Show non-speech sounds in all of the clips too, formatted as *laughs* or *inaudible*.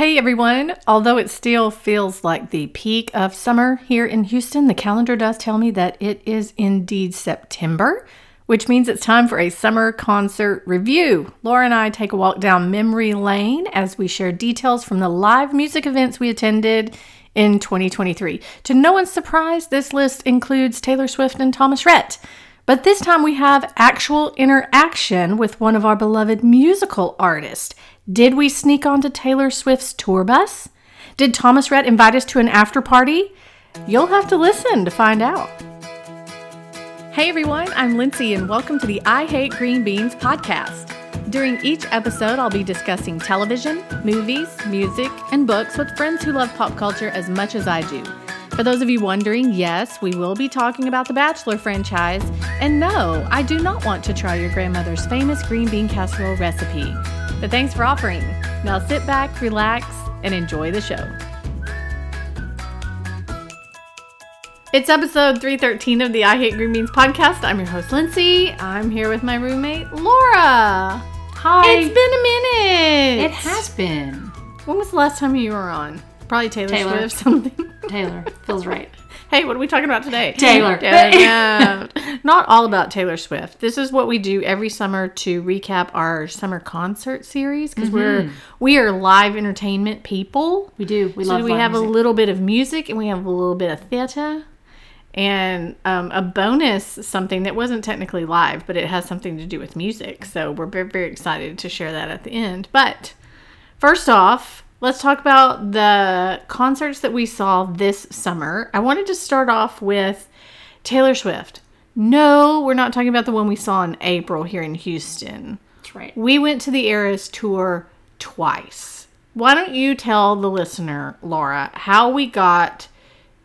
Hey everyone! Although it still feels like the peak of summer here in Houston, the calendar does tell me that it is indeed September, which means it's time for a summer concert review. Lara and I take a walk down memory lane as we share details from the live music events we attended in 2023. To no one's surprise, this list includes Taylor Swift and Thomas Rhett. But this time we have actual interaction with one of our beloved musical artists. Did we sneak onto Taylor Swift's tour bus? Did Thomas Rhett invite us to an after party? You'll have to listen to find out. Hey everyone, I'm Lindsay and welcome to the I Hate Green Beans podcast. During each episode, I'll be discussing television, movies, music, and books with friends who love pop culture as much as I do. For those of you wondering, yes, we will be talking about the Bachelor franchise. And no, I do not want to try your grandmother's famous green bean casserole recipe. But thanks for offering. Now sit back, relax, and enjoy the show. It's episode 313 of the I Hate Green Beans podcast. I'm your host, Lindsay. I'm here with my roommate, Lara. Hi. It's been a minute. It has been. When was the last time you were on? Probably Taylor, Taylor. Swift, something. Taylor. Feels right. Hey, what are we talking about today? Taylor. Yeah, *laughs* Not all about Taylor Swift. This is what we do every summer to recap our summer concert series because we're we are live entertainment people. We do. We so love we have a little bit of music and we have a little bit of theater and um, a bonus something that wasn't technically live, but it has something to do with music. So we're very very excited to share that at the end. But First off, let's talk about the concerts that we saw this summer. I wanted to start off with Taylor Swift. No, we're not talking about the one we saw in April here in Houston. That's right. We went to the Eras tour twice. Why don't you tell the listener, Lara, how we got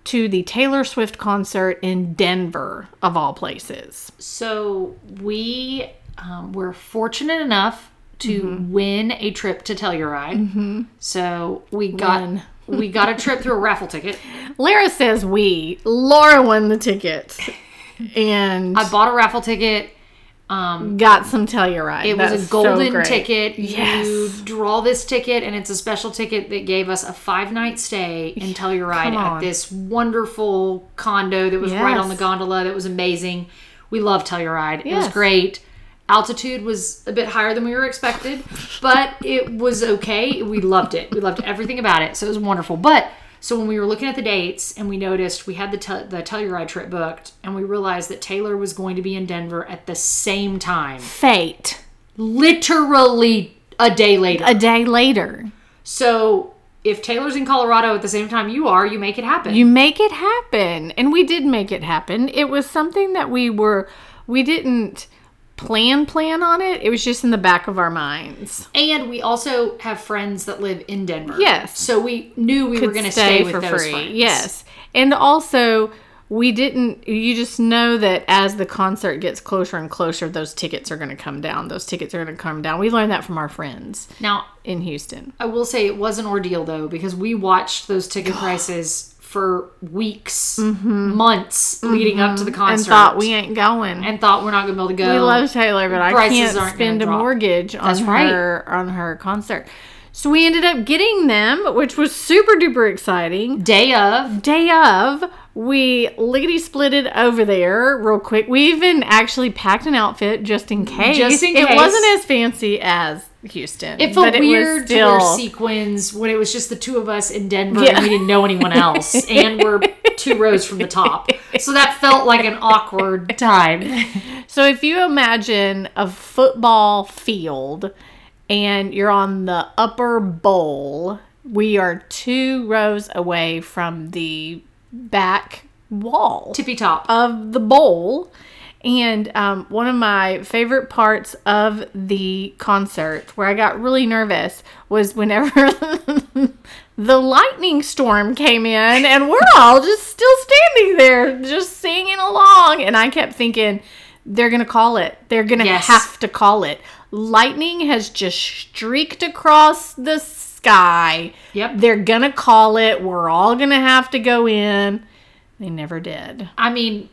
to the Taylor Swift concert in Denver, of all places? So we um, were fortunate enough to Mm-hmm. win a trip to Telluride. So we got we got a trip through a raffle ticket. *laughs* Lara says we. Lara won the ticket. And I bought a raffle ticket. Um, got some Telluride. it was a golden great. ticket. Yes. You draw this ticket, and it's a special ticket that gave us a five night stay in Telluride at this wonderful condo that was right on the gondola. That was amazing. We love Telluride. It was great. Altitude was a bit higher than we were expected, but it was okay. We loved it. We loved everything about it. So it was wonderful. But so when we were looking at the dates and we noticed we had the tel- the Telluride trip booked, and we realized that Taylor was going to be in Denver at the same time Fate. literally a day later. A day later. So if Taylor's in Colorado at the same time you are, you make it happen. You make it happen. And we did make it happen. It was something that we were, we didn't plan, plan on it. It was just in the back of our minds. and we also have friends that live in Denver. Yes. So we knew we were going to stay, with those friends. Yes. And also, we didn't, you just know that as the concert gets closer and closer, those tickets are going to come down. Those tickets are going to come down. We learned that from our friends Now, in Houston. I will say it was an ordeal though because we watched those ticket *gasps* prices for weeks, months leading up to the concert Mm-hmm. And thought we ain't going. and thought we're not going to be able to go. We love Taylor, but I can't spend a drop. mortgage on That's right. her on her concert. So we ended up getting them, which was super duper exciting. Day of. Day of, we lickety splitted over there real quick. We even actually packed an outfit just in case. Just in It wasn't as fancy as Houston. It felt but weird to wear still- sequins when it was just the two of us in Denver Yeah. and we didn't know anyone *laughs* else, and we're two rows from the top. So that felt like an awkward *laughs* time. So if you imagine a football field and you're on the upper bowl, we are two rows away from the back wall Tippy top. of the bowl. And um, one of my favorite parts of the concert, where I got really nervous, was whenever *laughs* the lightning storm came in, and we're all just still standing there, just singing along. And I kept thinking, they're going to call it. They're going to Yes. have to call it. Lightning has just streaked across the sky. Yep. They're going to call it. We're all going to have to go in. They never did. I mean,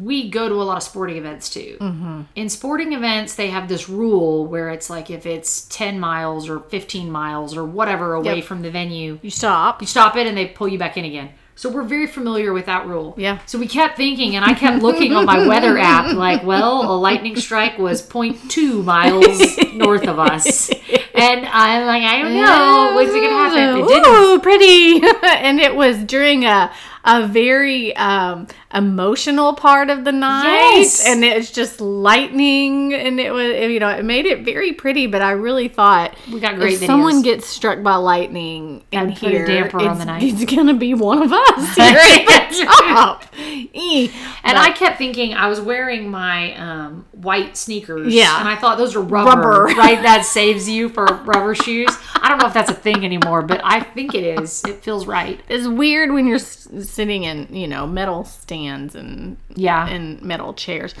we go to a lot of sporting events too. Mm-hmm. In sporting events, they have this rule where it's like if it's 10 miles or 15 miles or whatever away Yep. from the venue, You stop. you stop it and they pull you back in again. So we're very familiar with that rule. Yeah. So we kept thinking, and I kept looking on my weather app, *laughs* like, well, a lightning strike was 0.2 miles *laughs* north of us. And I'm like, I don't know. What's it going to happen? It didn't. Pretty. *laughs* and it was during a a very um, emotional part of the night, Yes. and it's just lightning, and it was you know it made it very pretty. But I really thought We got great if someone gets struck by lightning in put a here, damper on it's, the night. it's gonna be one of us *laughs* here at the top. E. *laughs* And But- I kept thinking I was wearing my um, white sneakers. Yeah. And I thought those are rubber, Rubber. *laughs* right? That saves you for rubber shoes. I don't know if that's a thing anymore, but I think it is. It feels right. it's weird when you're s- sitting in you know metal stands and Yeah. and metal chairs.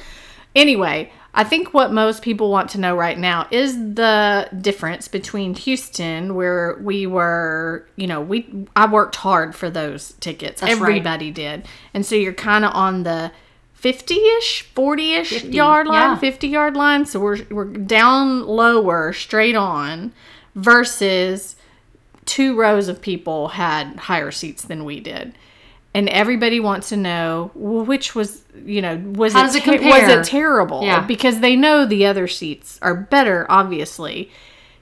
Anyway, I think what most people want to know right now is the difference between Houston, where we were, you know, we I worked hard for those tickets. That's right. Everybody did, and so you're kind of on the. 50-ish 40-ish yard line yeah. 50 yard line so we're we're down lower straight on versus two rows of people had higher seats than we did. And everybody wants to know well, which was, you know, was How it it ter- was it terrible? Yeah. Because they know the other seats are better, obviously.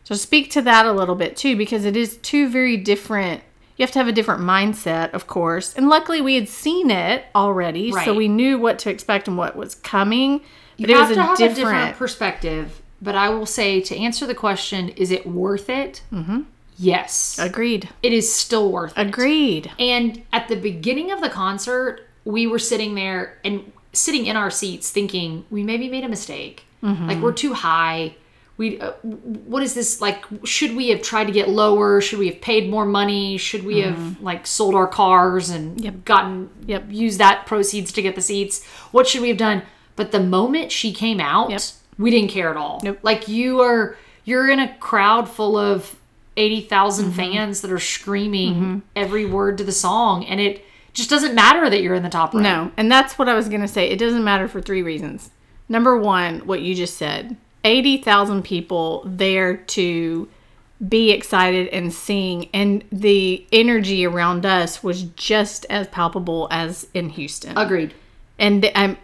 So speak to that a little bit too, because it is two very different. You have to have a different mindset, of course. And luckily, we had seen it already, so we knew what to expect and what was coming. But You it have was to a have different. a different perspective. But I will say to answer the question, is it worth it? Mm-hmm. Yes. Agreed. it is still worth it. Agreed. And at the beginning of the concert, we were sitting there and sitting in our seats thinking we maybe made a mistake. Like we're too high. We uh, what is this like should we have tried to get lower? Should we have paid more money? Should we have like sold our cars and gotten Yep. used that proceeds to get the seats? What should we have done? But the moment she came out, Yep. we didn't care at all. Nope. Like you are you're in a crowd full of 80,000 Mm-hmm. fans that are screaming every word to the song and it just doesn't matter that you're in the top row. No, and that's what I was going to say. It doesn't matter for three reasons. Number one, what you just said 80,000 people there to be excited and sing, and the energy around us was just as palpable as in Houston. Agreed. and um,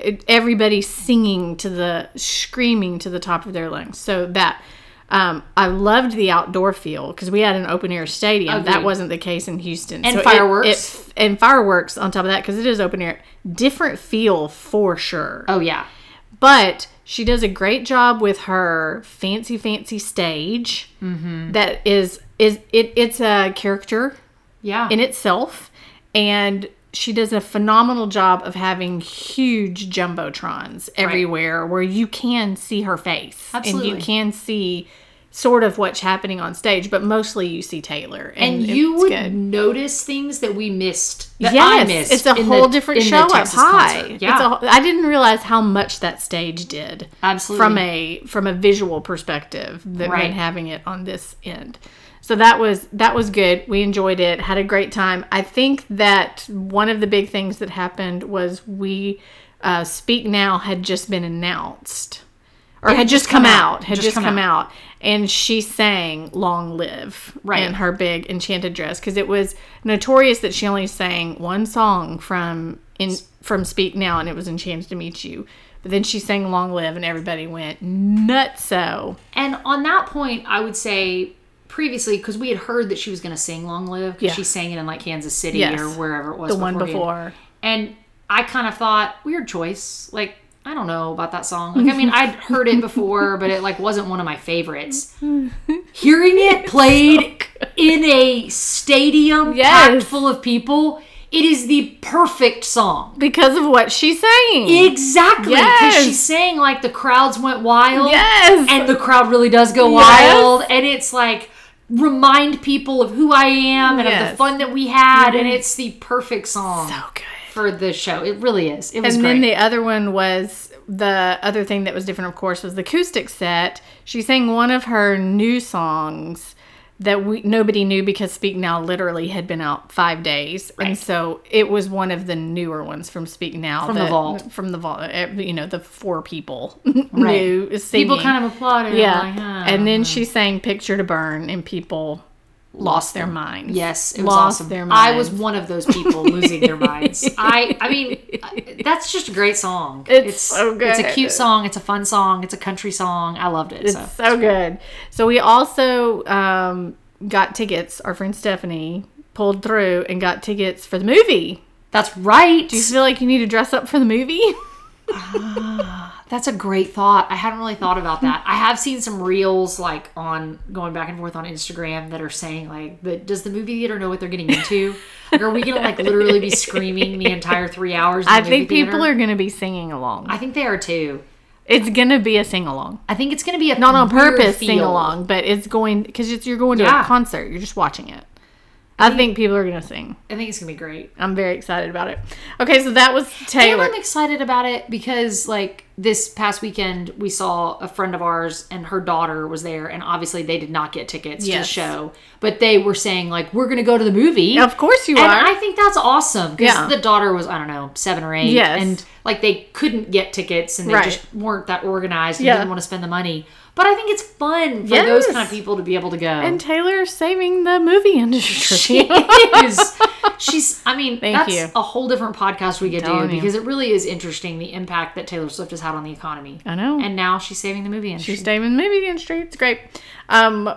singing to the screaming to the top of their lungs. So that um, I loved the outdoor feel because we had an open air stadium. That wasn't the case in Houston. And So it- fireworks. it- and fireworks on top of that because it is open air. Different feel for sure. Oh yeah. But she does a great job with her fancy, fancy stage. Mm-hmm. that is is it? It's a character Yeah. in itself and she does a phenomenal job of having huge jumbotrons everywhere where you can see her face. And you can see sort of what's happening on stage but mostly you see taylor and, and you would good. notice things that we missed. That yes I missed. it's a whole the- different show up high concert. It's Yeah. a whole- i didn't realize how much that stage did Absolutely. from a from a visual perspective that Right. having it on this end so that was that was good we enjoyed it had a great time i think that one of the big things that happened was we uh, speak now had just been announced or It had just come out, had Just just come come out. And she sang long live Right. in her big enchanted dress because it was notorious that she only sang one song from in from speak now and it was enchanted to meet you but then she sang long live and everybody went nutso And on that point, I would say previously, because we had heard that she was going to sing Long Live, because Yeah. she sang it in like Kansas City Yes. or wherever it was. the one beforehand. before And I kind of thought, weird choice. Like, I don't know about that song. Like, I mean, I'd heard it before, but it like wasn't one of my favorites. *laughs* Hearing it played in a stadium Yes. packed full of people, it is the perfect song. because of what she's saying Exactly. Because Yes. she's saying like the crowds went wild. yes And the crowd really does go Yes. wild. And it's like remind people of who I am and of the fun that we had. And it's the perfect song so good for the show. It really is. It was and great. then the other one was the other thing that was different of course was the acoustic set she sang one of her new songs that we nobody knew because Speak Now literally had been out five days, and so it was one of the newer ones from Speak Now From the that- vault. From the vault, eh, you know, the four people *laughs* Right. knew singing. People kind of applauded. yeah, like, huh. and then she sang "Picture to Burn," and people lost their minds. Yes, it was lost awesome. their I was one of those people losing their minds. *laughs* I, I mean, that's just a great song. It's so good. It's a cute song. It's a fun song. It's a country song. I loved it. so. It's so good. So we also um, got tickets. Our friend Stephanie pulled through and got tickets for the movie. That's right. Do you feel like you need to dress up for the movie? *laughs* *laughs* That's a great thought. I hadn't really thought about that. I have seen some reels like on going back and forth on Instagram that are saying like, "But does the movie theater know what they're getting into? Like, are we gonna like literally be screaming the entire three hours?" In the I think people theater? are going to be singing along. I think they are too. It's going to be a sing along. I think it's gonna be a Not on purpose sing along, but it's going because you're going to Yeah. a concert. You're just watching it. I mm. think people are going to sing. I think it's gonna be great. I'm very excited about it. Okay, so that was And Taylor. I'm excited about it because, like, this past weekend, we saw a friend of ours and her daughter was there, and obviously they did not get tickets to the show, but they were saying, like, we're going to go to the movie. Of course you and are. I think that's awesome because Yeah. the daughter was, I don't know, seven or eight. Yes. And, like, they couldn't get tickets and they Right. just weren't that organized and Yeah. didn't want to spend the money. But I think it's fun for Yes. those kind of people to be able to go. and Taylor's saving the movie *laughs* industry. She is. She's. I mean, Thank that's you. a whole different podcast we could do telling you. because it really is interesting the impact that Taylor Swift has had on the economy. I know. And now she's saving the movie industry. She's saving the movie industry. It's great. Um,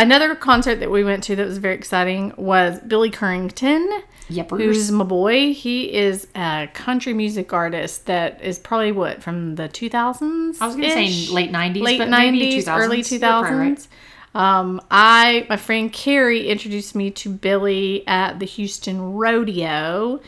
another concert that we went to that was very exciting was Billy Currington, Yepers. who's my boy. He is a country music artist that is probably what from the 2000s. I was gonna say late '90s, late but maybe 90s, 2000s. early 2000s. right. Um, I my friend Carrie introduced me to Billy at the Houston Rodeo,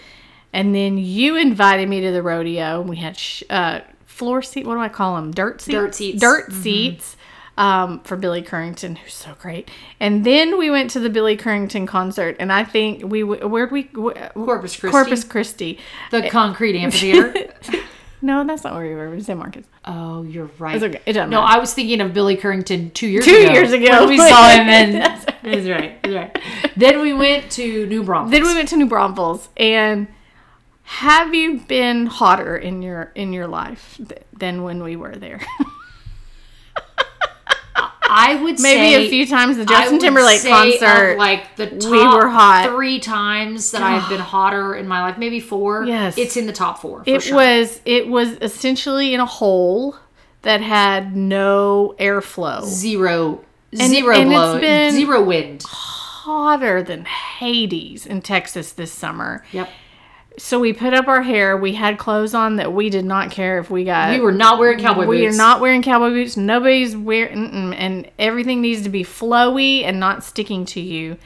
and then you invited me to the rodeo. and We had sh- uh, floor seat. What do I call them? Dirt seats. Dirt seats. Dirt Mhm. seats. Um, for Billy Currington, who's so great, and then we went to the Billy Currington concert, and I think we where'd we Corpus Christi. Corpus Christi. the concrete amphitheater. *laughs* No, that's not where we were. We were San Marcos. oh, you're right. It's okay. It doesn't No, matter. I was thinking of Billy Currington two years Two ago. years ago. we saw him. And *laughs* *laughs* that's right. That's right. Then we went to New Braunfels. Then we went to New Braunfels, and have you been hotter in your in your life th- than when we were there? I would say. Maybe say a few times the Justin Timberlake concert. Like the top we were hot. three times that I've been *sighs* hotter in my life, maybe four. Yes. it's in the top four. It sure. was it was essentially in a hole that had no airflow. zero, zero and blow, zero wind. Hotter than Hades in Texas this summer. Yep, So we put up our hair. We had clothes on that we did not care if we got. we were not wearing cowboy we boots. We are not wearing cowboy boots. Nobody's wearing, and everything needs to be flowy and not sticking to you.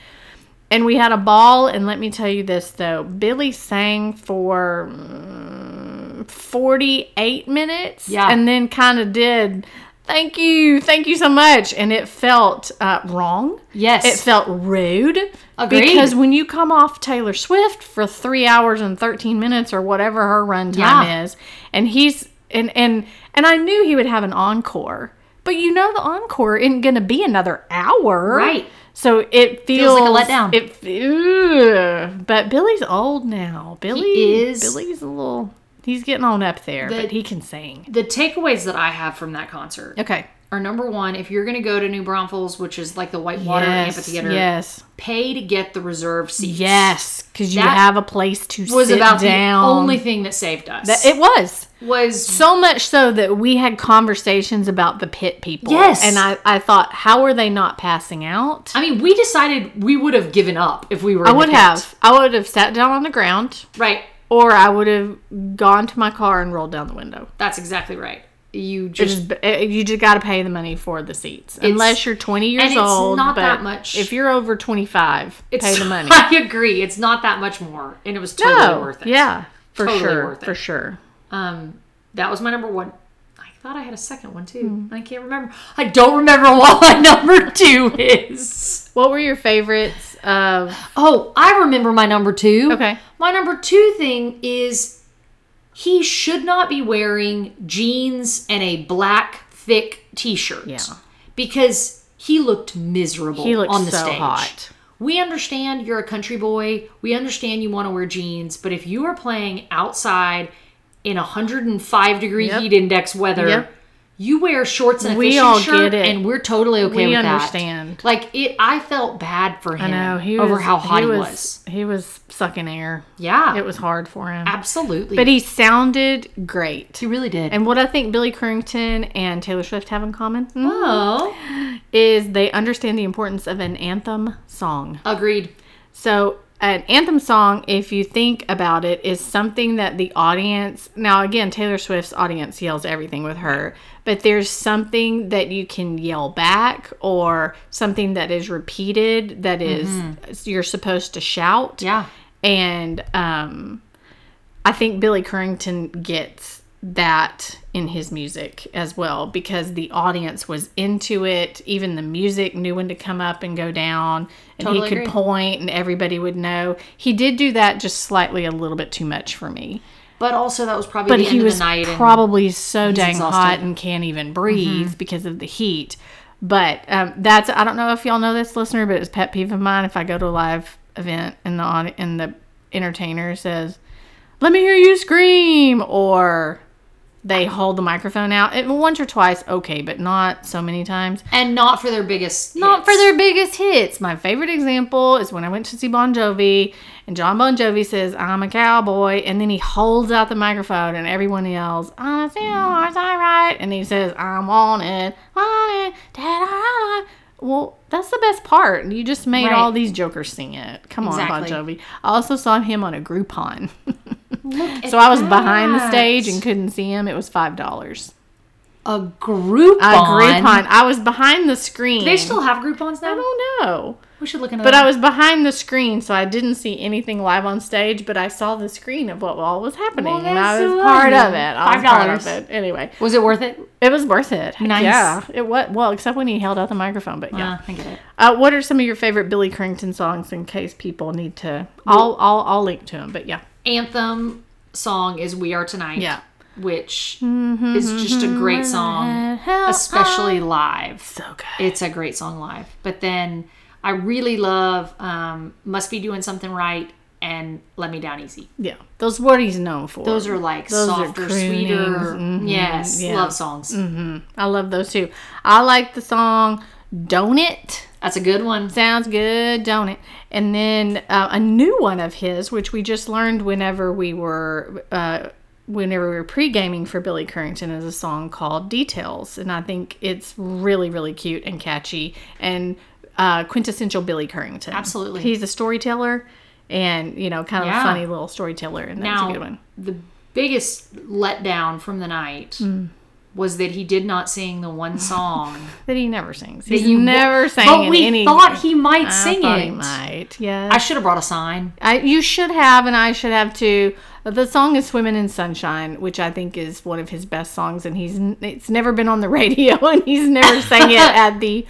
And we had a ball. And let me tell you this though, Billy sang for mm, forty-eight minutes. Yeah. and then kind of did. Thank you, thank you so much, and it felt uh, wrong. Yes. it felt rude. Agreed. Because when you come off Taylor Swift for three hours and thirteen minutes or whatever her run time Yeah. is, and he's and and and I knew he would have an encore, but you know the encore isn't going to be another hour, Right. So it feels, like a letdown. It ugh. but Billy's old now. Billy is. Billy's a little. He's getting on up there, The- but he can sing. the takeaways that I have from that concert Okay. are number one: if you're going to go to New Braunfels, which is like the Whitewater yes. Amphitheater, Yes. pay to get the reserved seats. Yes. Because you have a place to was sit about down. the only thing that saved us. That- it was. was So much so that we had conversations about the pit people. Yes. And I, I thought, how are they not passing out? I mean, we decided we would have given up if we were. I would have. I would have sat down on the ground, Right. Or I would have gone to my car and rolled down the window. That's exactly right. You just you just got to pay the money for the seats, unless you're 20 years and it's old. not that much. If you're over 25, it's, pay the *laughs* money. I agree. It's not that much more, and it was totally no, worth it. yeah, for Totally sure, worth it. for sure. Um, that was my number one. I thought I had a second one too. Hmm. I can't remember. I don't remember *laughs* what my number two is. What were your favorites of? Oh, I remember my number two. Okay. My number two thing is he should not be wearing jeans and a black thick t-shirt. Yeah. Because he looked miserable He looked on the so stage. hot. We understand you're a country boy. We understand you want to wear jeans, but if you are playing outside in 105 degree Yep. heat index weather, Yep. you wear shorts and a We fishing shirt, get it. and we're totally okay We with understand. that. Like it, I felt bad for him I know he over was, how hot he was. was. He was sucking air. Yeah, It was hard for him. absolutely. But he sounded great. he really did. And what I think Billy Currington and Taylor Swift have in common mm, oh, is they understand the importance of an anthem song. agreed. So, an anthem song, if you think about it, is something that the audience. Now, again, Taylor Swift's audience yells everything with her, but there's something that you can yell back or something that is repeated that is- you're supposed to shout. Yeah. And um, I think Billy Currington gets that in his music as well because the audience was into it. Even the music knew when to come up and go down, and Totally he could agree. point and everybody would know. He did do that just slightly a little bit too much for me. But also that was probably But the he was of the night. and- probably so dang exhausted. hot and can't even breathe because of the heat. But um, that's I don't know if y'all know this listener, but it's a pet peeve of mine. If I go to a live event and the and the entertainer says, "Let me hear you scream," or they hold the microphone out it, once or twice, okay, but not so many times. and not for their biggest. Not for hits. their biggest hits. My favorite example is when I went to see Bon Jovi, and Jon Bon Jovi says, I'm a cowboy, and then he holds out the microphone, and everyone yells, I see a horse, I ride, and he says, I'm wanted, wanted, dead or alive. Well, that's the best part. You just made Right. all these jokers sing it. Come on, Bon Jovi. I also saw him on a Groupon. *laughs* Look so I was behind the stage and couldn't see him. It was $5. a Groupon. A Groupon. I was behind the screen. Do they still have Groupons now? I don't know. We should look into But that. I was behind the screen, so I didn't see anything live on stage, but I saw the screen of what all was happening, Well, and I was part of it. I was part of $5. it. Anyway, was it worth it? it was worth it. Nice. Yeah, it was. Well, except when he held out the microphone, but yeah. Yeah, I get it. Uh, what are some of your favorite Billy Currington songs in case people need to? I'll I'll, I'll link to them, but yeah, Anthem song is "We Are Tonight." Yeah. which is just a great song, especially live. so good. It's a great song live. But then I really love um, "Must Be Doing Something Right" and "Let Me Down Easy." Yeah, those what he's known for. Those are like Those softer, croonings. sweeter. Mhm. Yes, Yeah. love songs. I love those too. I like the song "Don't It." That's a good one. Sounds good, don't it? And then uh, a new one of his, which we just learned whenever we were uh, whenever we were pre gaming for Billy Currington, is a song called "Details," and I think it's really, really cute and catchy and uh, quintessential Billy Currington. Absolutely. he's a storyteller, and you know, kind of Yeah. a funny little storyteller, and that's Now, a good one. the biggest letdown from the night Hmm. Was that he did not sing the one *laughs* song That he never sings. that He's you never sang But we any. thought he might I sing thought it. He might. Yes. I should have brought a sign. I, you should have, and I should have too. The song is "Swimming in Sunshine," which I think is one of his best songs, and he's it's never been on the *laughs* radio, and he's never sang it at the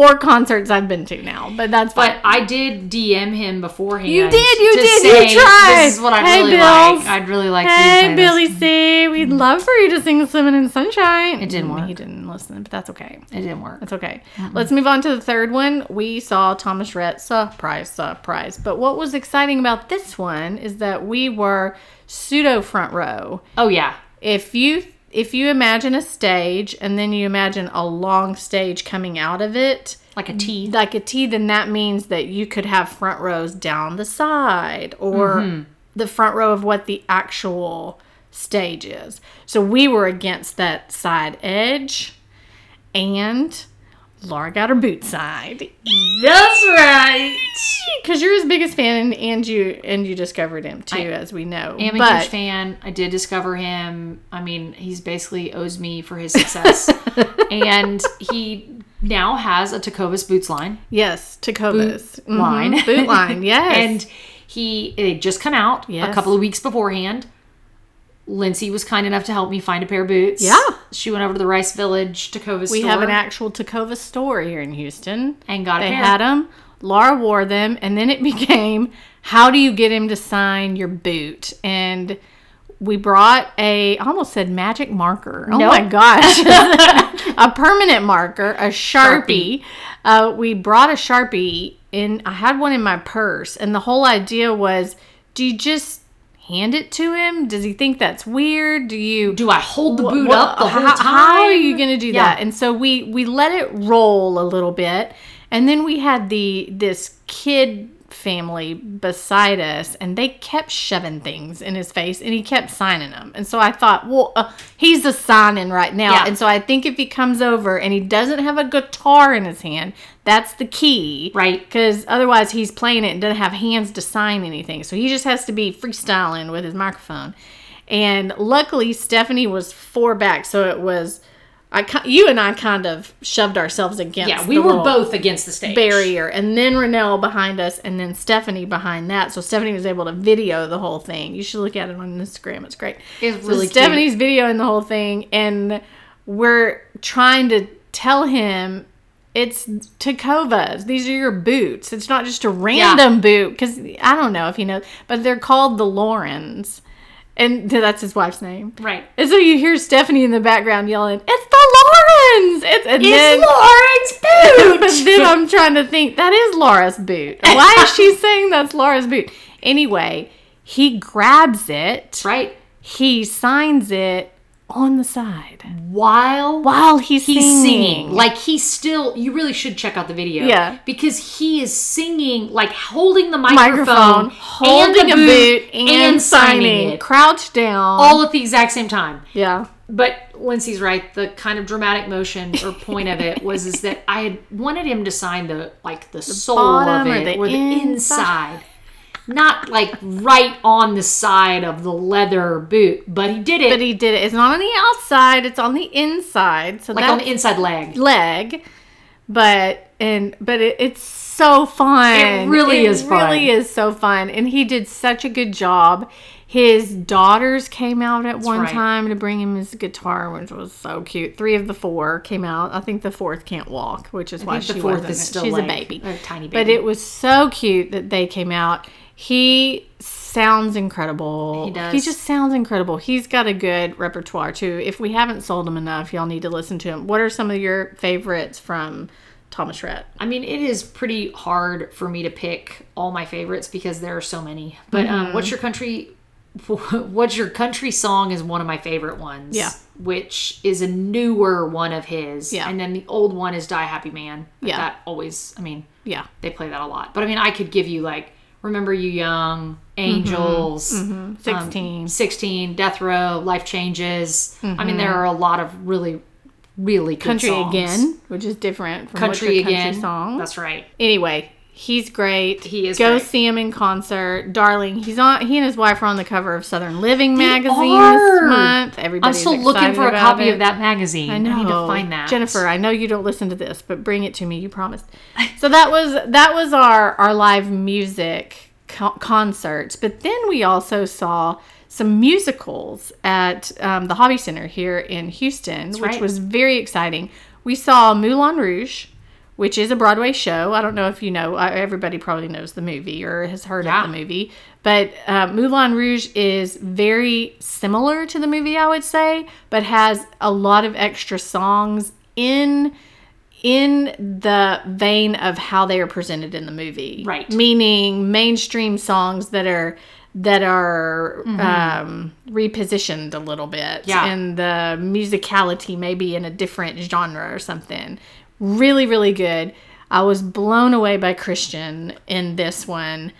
four concerts I've been to now. But that's fine. But I did DM him beforehand. You did, you did, say, you tried. This is what I Hey, really Bills. like. I'd really like. Hey, you to play this." Billy C, we'd love for you to sing "Swimming in Sunshine." It didn't mm, work. He didn't listen, but that's okay. It didn't work. It's okay. Let's move on to the third one. We saw Thomas Rhett. Surprise, surprise. But what was exciting about this one is that we were pseudo front row. Oh yeah, If you if you imagine a stage and then you imagine a long stage coming out of it, like a T. like a T, then that means that you could have front rows down the side or mm-hmm. the front row of what the actual stage is. So we were against that side edge and Lara got her boot signed. That's right. Because you're his biggest fan and, you and you discovered him too, I as we know. I am a huge fan. I did discover him. I mean, he's basically owes me for his success, *laughs* and he now has a Tecovas boots line. yes, Tecovas Mhm. line. boot line, *laughs* yes. and he it had just come out a couple of weeks beforehand. Lindsay was kind enough to help me find a pair of boots. Yeah. She went over to the Rice Village Tecovas we have an actual Tacova store here in Houston. and got They had them. Lara wore them, and then it *laughs* became how do you get him to sign your boot? And we brought a I almost said magic marker. Oh Nope. my gosh. *laughs* a permanent marker, a Sharpie. Uh, we brought a Sharpie and I had one in my purse and the whole idea was do you just hand it to him? Does he think that's weird? Do you Do I hold the boot up the whole how, time? How are you going to do Yeah. that? And so we we let it roll a little bit, and then we had the this kid family beside us, and they kept shoving things in his face, and he kept signing them. And so I thought, well, uh, he's a signing right now, Yeah. and so I think if he comes over and he doesn't have a guitar in his hand, that's the key, Right. Because otherwise he's playing it and doesn't have hands to sign anything. So he just has to be freestyling with his microphone. And luckily, Stephanie was four back, so it was I you and I kind of shoved ourselves against. Yeah, we the were both against the stage. barrier, and then Renelle behind us, and then Stephanie behind that. So Stephanie was able to video the whole thing. You should look at it on Instagram; it's great. It's So really cute. Stephanie's videoing the whole thing, and we're trying to tell him it's Tecovas. These are your boots. It's not just a random boot because I don't know if he knows, but they're called the Laurens, and that's his wife's name. Right. And so you hear Stephanie in the background yelling, "It's the Laurens!" It's, and then, It's Lauren's but boot. *laughs* then I'm trying to think that is Lara's boot. Why is she *laughs* saying that's Lara's boot? Anyway, he grabs it. right. He signs it on the side While while he's, he's singing. singing. Like he's still you really should check out the video. Yeah. Because he is singing like holding the microphone, microphone, holding and a the boot, and, signing, it. crouched down. All at the exact same time. yeah. But Lindsay's right. The kind of dramatic motion or point of it was is that I had wanted him to sign the like the, soul of bottom or it the or the inside. inside, not like right on the side of the leather boot. But he did it But he did it. It's not on the outside; it's on the inside. So like that's on the inside leg. leg, but and but it, it's so fun. It really is fun. Really is so fun, and he did such a good job. His daughters came out at one right. time to bring him his guitar, which was so cute. Three of the four came out. I think the fourth can't walk, which is why think the fourth is still She's like a baby, a tiny baby. But it was so cute that they came out. He sounds incredible. He does. He just sounds incredible. He's got a good repertoire too. If we haven't sold him enough, y'all need to listen to him. What are some of your favorites from Thomas Rhett? I mean, it is pretty hard for me to pick all my favorites because there are so many. But Mm-hmm. um, what's your country? *laughs* What's your country song is one of my favorite ones. Yeah. Which is a newer one of his. Yeah. And then the old one is Die Happy Man. But Yeah. That always. I mean, Yeah. they play that a lot. But I mean, I could give you like Remember You Young, Angels, um, 16. 16, Death Row, Life Changes. I mean, there are a lot of really, really good Mm-hmm. Country. Again, which is different from Country Your Again. country song. That's right. Anyway, he's great. He is Go great. see him in concert, darling. He's on. He and his wife are on the cover of Southern Living magazine are. this month. Everybody's I'm still looking for a copy it. of that magazine. I know. need to find that. Jennifer, I know you don't listen to this, but bring it to me. You promised. So that was that was our our live music co- concerts. But then we also saw some musicals at um, the Hobby Center here in Houston, which right. was very exciting. We saw Moulin Rouge. Which is a Broadway show. I don't know if you know. Everybody probably knows the movie or has heard Yeah. of the movie. But uh, Moulin Rouge is very similar to the movie, I would say, but has a lot of extra songs in in the vein of how they are presented in the movie. Right. Meaning mainstream songs that are that are um, repositioned a little bit. Yeah. And the musicality maybe in a different genre or something. Really, really good. I was blown away by Christian in this one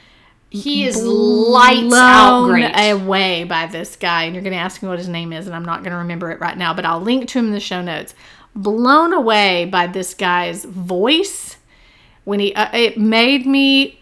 He is lights out blown great. away by this guy. And you're going to ask me what his name is, and I'm not going to remember it right now, but I'll link to him in the show notes. Blown away by this guy's voice. When he, uh, it made me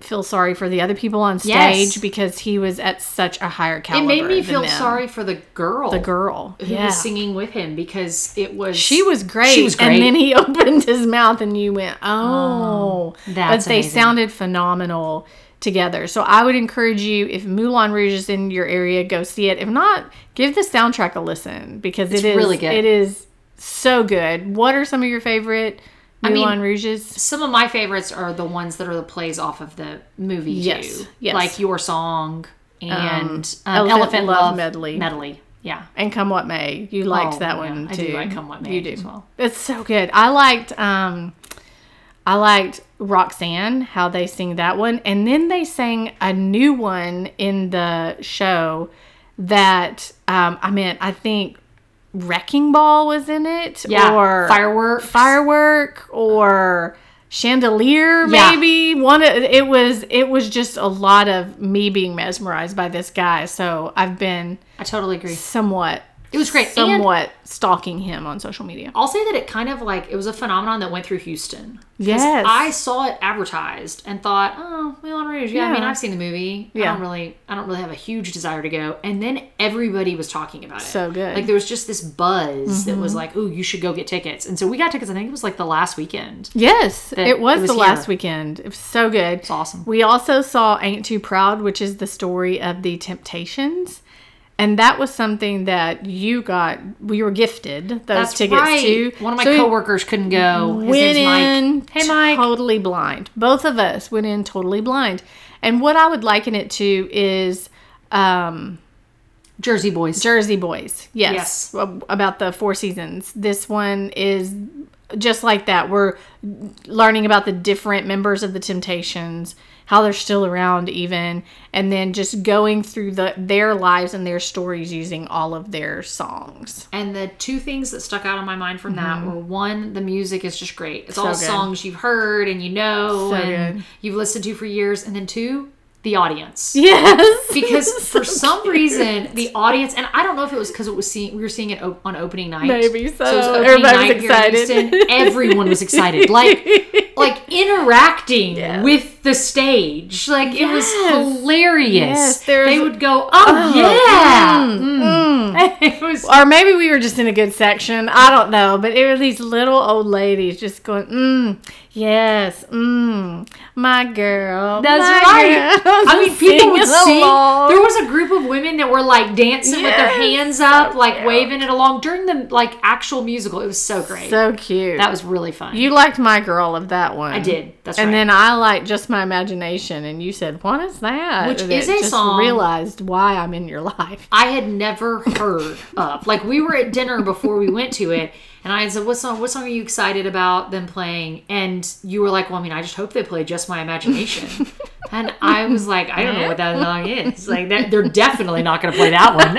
feel sorry for the other people on stage Yes. because he was at such a higher caliber. it made me feel them. sorry for the girl. The girl, who yeah, was singing with him because it was she was great. She was great. And then he *laughs* opened his mouth, and you went, oh. "Oh, that's But they amazing. sounded phenomenal together. So I would encourage you, if Moulin Rouge is in your area, go see it. If not, give the soundtrack a listen because It's it is really good. It is so good. What are some of your favorite mean, Moulin Rouges? some of my favorites are the ones that are the plays off of the movie Yes, too. yes. Like Your Song and um, Elephant Elephant, Love Love, Medley. Medley. Yeah. and Come What May. You liked Oh, that yeah, one I too. do like Come What May You do as well. It's so good. I liked um I liked Roxanne, how they sing that one. And then they sang a new one in the show that um I mean, I think Wrecking Ball was in it. Yeah. Or Fireworks. Firework or Chandelier, Yeah. maybe one. Of, it was it was just a lot of me being mesmerized by this guy. So I've been I totally agree. somewhat It was great. And somewhat stalking him on social media. I'll say that it kind of like it was a phenomenon that went through Houston. Yes. I saw it advertised and thought, oh, Moulin Rouge. Yeah, I mean, I've seen the movie. I Yeah. don't really, I don't really have a huge desire to go. And then everybody was talking about it. So good. Mm-hmm. Like there was just this buzz that was like, oh, you should go get tickets. And so we got tickets. I think it was like the last weekend. Yes, it was, it was the here. last weekend. It was so good. It's awesome. We also saw Ain't Too Proud, which is the story of the Temptations. And that was something that you got, we were gifted those That's tickets right. to. One of my So coworkers couldn't go. His went in Mike. Hey, Mike. totally blind. Both of us went in totally blind. And what I would liken it to is um, Jersey Boys. Jersey Boys. Yes. Yes. About the Four Seasons. This one is just like that. We're learning about the different members of the Temptations, how they're still around even, and then just going through the their lives and their stories using all of their songs. And the two things that stuck out in my mind from that were one, the music is just great. It's all Mm-hmm. good. songs you've heard and you know So and good. you've listened to for years. And then two, the audience. Yes. Because *laughs* for some reason, the audience, and I don't know if it was because it was seeing, we were seeing it o- on opening night. Maybe it was so. opening Everybody was night here in excited. Houston. Everyone was excited. *laughs* Like, like interacting Yes. with the stage. Like it was hilarious. Yes, they would go, "Oh, yeah!" Mm. *laughs* it was or maybe we were just in a good section. I don't know, but it were these little old ladies just going, mm, yes, mm, my girl. That's my right. girl." I mean, *laughs* people would sing. along. There was a group of women that were like dancing with their hands up, so like cute. waving it along during the like actual musical. It was so great. so cute. that was really fun. you liked my girl of that one. I did. That's and right. And then I liked just my imagination, and you said, "What is that?" Which And is a just song- Realized why I'm in your *laughs* life. I had never heard of. Like we were at dinner before we went to it, and I said, "What song? What song are you excited about them playing?" And you were like, "Well, I mean, I just hope they play Just My Imagination." *laughs* and I was like, "I don't know what that song is. Like, that, they're definitely not going to play that one."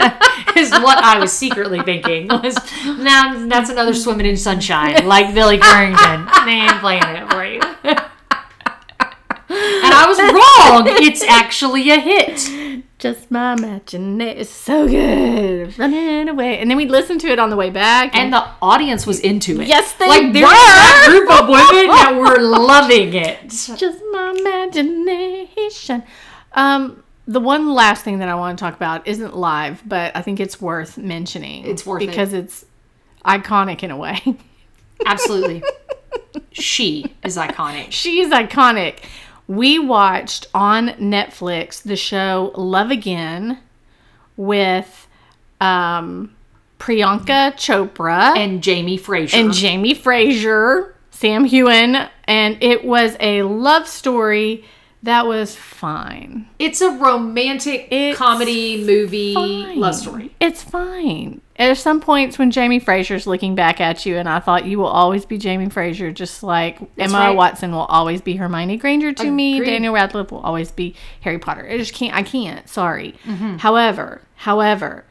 *laughs* is what I was secretly thinking. Was now that's another swimming in sunshine, like Billy Currington. they ain't playing it for you. *laughs* And I was wrong. It's actually a hit. Just my imagination. It's so good. Running away, and then we listened to it on the way back, and the audience was into it. Yes, they like there were. was that group of women that were loving it. *laughs* just my imagination. Um, the one last thing that I want to talk about isn't live, but I think it's worth mentioning. It's worth it. because it's iconic in a way. *laughs* Absolutely, she is iconic. she is iconic. We watched on Netflix the show Love Again with um, Priyanka Chopra And Jamie Fraser. and Jamie Fraser, Sam Heughan, and it was a love story that was fine. it's a romantic It's comedy movie fine. love story. It's fine. There's some points when Jamie Fraser's looking back at you, and I thought you will always be Jamie Fraser, just like Emma right. Watson will always be Hermione Granger to me. Daniel Radcliffe will always be Harry Potter. I just can't. I can't. Sorry. Mm-hmm. However, however,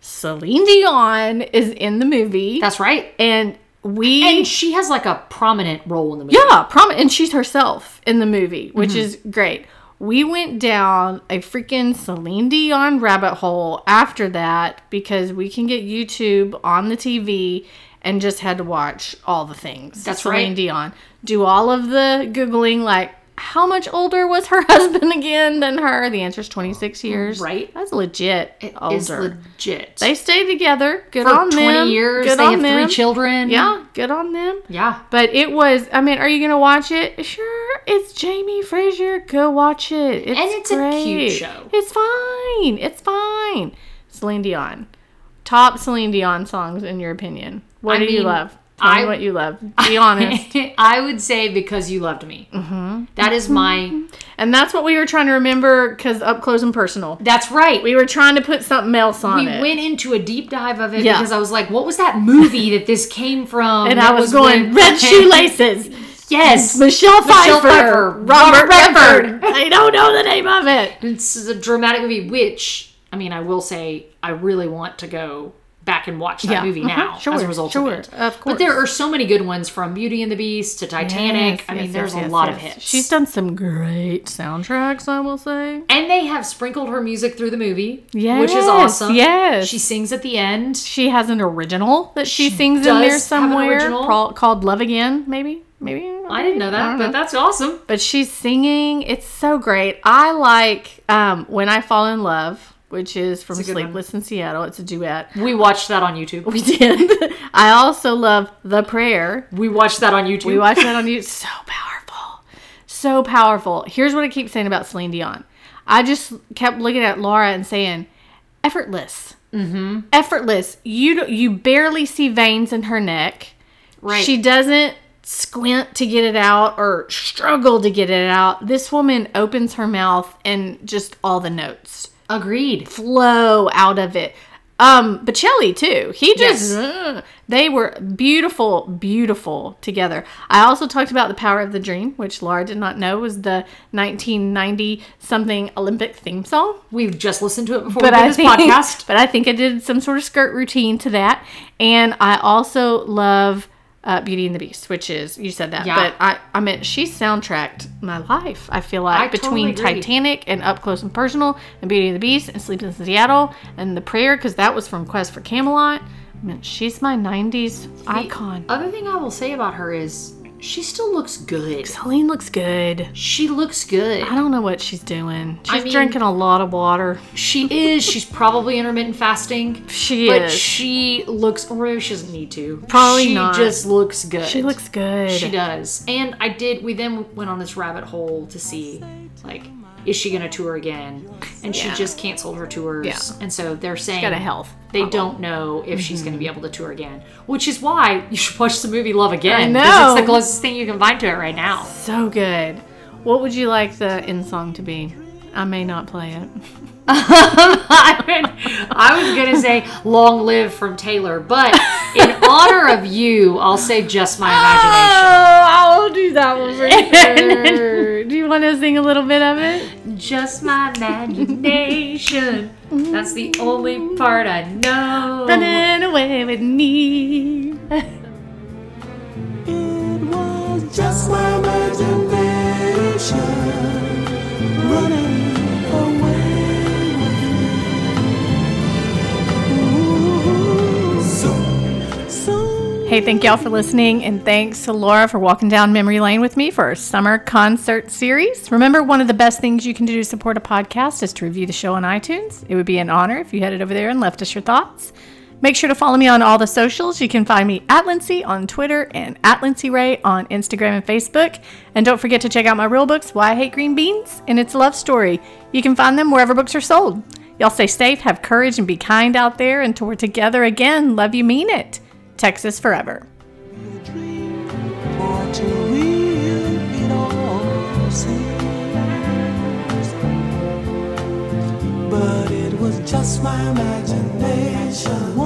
Celine Dion is in the movie, That's right. and we And she has like a prominent role in the movie. yeah, prom- and she's herself in the movie, which Mm-hmm. is great. We went down a freaking Celine Dion rabbit hole after that because we can get YouTube on the TV and just had to watch all the things. That's Celine right. Dion. Do all of the Googling, like, how much older was her *laughs* husband again than her? The answer is 26 years. Right. That's legit It older. is legit. they stayed together. Good For on 20 them. years, Good they have them. three children. Yeah, good on them. Yeah. But it was. I mean, are you gonna watch it? Sure. It's Jamie Fraser. Go watch it. It's And it's a cute show. It's fine. It's fine. Celine Dion. Top Celine Dion songs in your opinion. What I do you love? Tell I- what you love. Be *laughs* honest. *laughs* I would say because you loved me. Mm-hmm. is my. and that's what we were trying to remember because up close and personal. That's right. We were trying to put something else on we it. went into a deep dive of it Yeah. because I was like, "What was that movie that this came from?" and that I was, going, with- red *laughs* shoelaces. Yes, Michelle Pfeiffer, Michelle Pfeiffer, Robert Robert Redford. I don't know the name of it. This is a dramatic movie, which I mean, I will say, I really want to go back and watch that Yeah. movie Mhm. now Sure, as a result sure. of it. Of course. But there are so many good ones from Beauty and the Beast to Titanic. Yes, I mean, yes, there's yes, a lot of hits. She's done some great soundtracks, I will say. and they have sprinkled her music through the movie, Yes, which is awesome. yes. she sings at the end. She has an original that she, She sings in there somewhere original. pro- called Love Again, maybe. Maybe I didn't know that, but know. that's awesome. but she's singing. It's so great. I like um, When I Fall in Love, which is from good one. Sleepless in Seattle. It's a duet. We watched that on YouTube. We did. *laughs* I also love The Prayer. We watched that on YouTube. We watched that on YouTube. So powerful. So powerful. Here's what I keep saying about Celine Dion. I just kept looking at Lara and saying, effortless. Mm-hmm. Effortless. You you barely see veins in her neck. Right. She doesn't squint to get it out or struggle to get it out. This woman opens her mouth and just all the notes Agreed. flow out of it. Um, Bocelli too. He just Yes. uh, they were beautiful, beautiful together. I also talked about the power of the dream, which Lara did not know was the 1990 something Olympic theme song. We've just listened to it before But I this think, podcast. *laughs* but I think I did some sort of skirt routine to that, and I also love. Uh, Beauty and the Beast, which is you said that, Yeah. but I I mean she's soundtracked my life. I feel like I between totally. Titanic and Up Close and Personal and Beauty and the Beast and Sleepless in Seattle and The Prayer because that was from Quest for Camelot. I mean, she's my '90s icon. Other thing I will say about her is she still looks good. Celine looks good. She looks good. I don't know what she's doing. She's I mean- drinking a lot of water. She is. She's probably intermittent fasting. She but is. But she looks, or maybe she doesn't need to. Probably she not. just looks good. She looks good. She does. And I did. We then went on this rabbit hole to see, like, is she going to tour again? And she Yeah. just canceled her tours. Yeah. And so they're saying got a health They problem. don't know if she's going to be mm-hmm. able to tour again, which is why you should watch the movie Love Again. I 'cause know. it's the closest thing you can find to it right now. So good. What would you like the end song to be? I may not play it. *laughs* I was gonna say "Long Live" from Taylor, but in *laughs* honor of you, I'll say "Just My Imagination." Oh, I'll do that one for *laughs* sure. Do you want to sing a little bit of it? Just my imagination. That's the only part I know. Running away with me. It was just my imagination Hey, thank y'all for listening, and thanks to Lara for walking down memory lane with me for our summer concert series. Remember, one of the best things you can do to support a podcast is to review the show on iTunes. It would be an honor if you headed over there and left us your thoughts. Make sure to follow me on all the socials. You can find me at Lindsay on Twitter and at Lindsay Ray on Instagram and Facebook. And don't forget to check out my real books, Why I Hate Green Beans and It's a Love Story. You can find them wherever books are sold. Y'all stay safe, have courage, and be kind out there. Until we're together again, love you, mean it. Texas forever. But it was just my imagination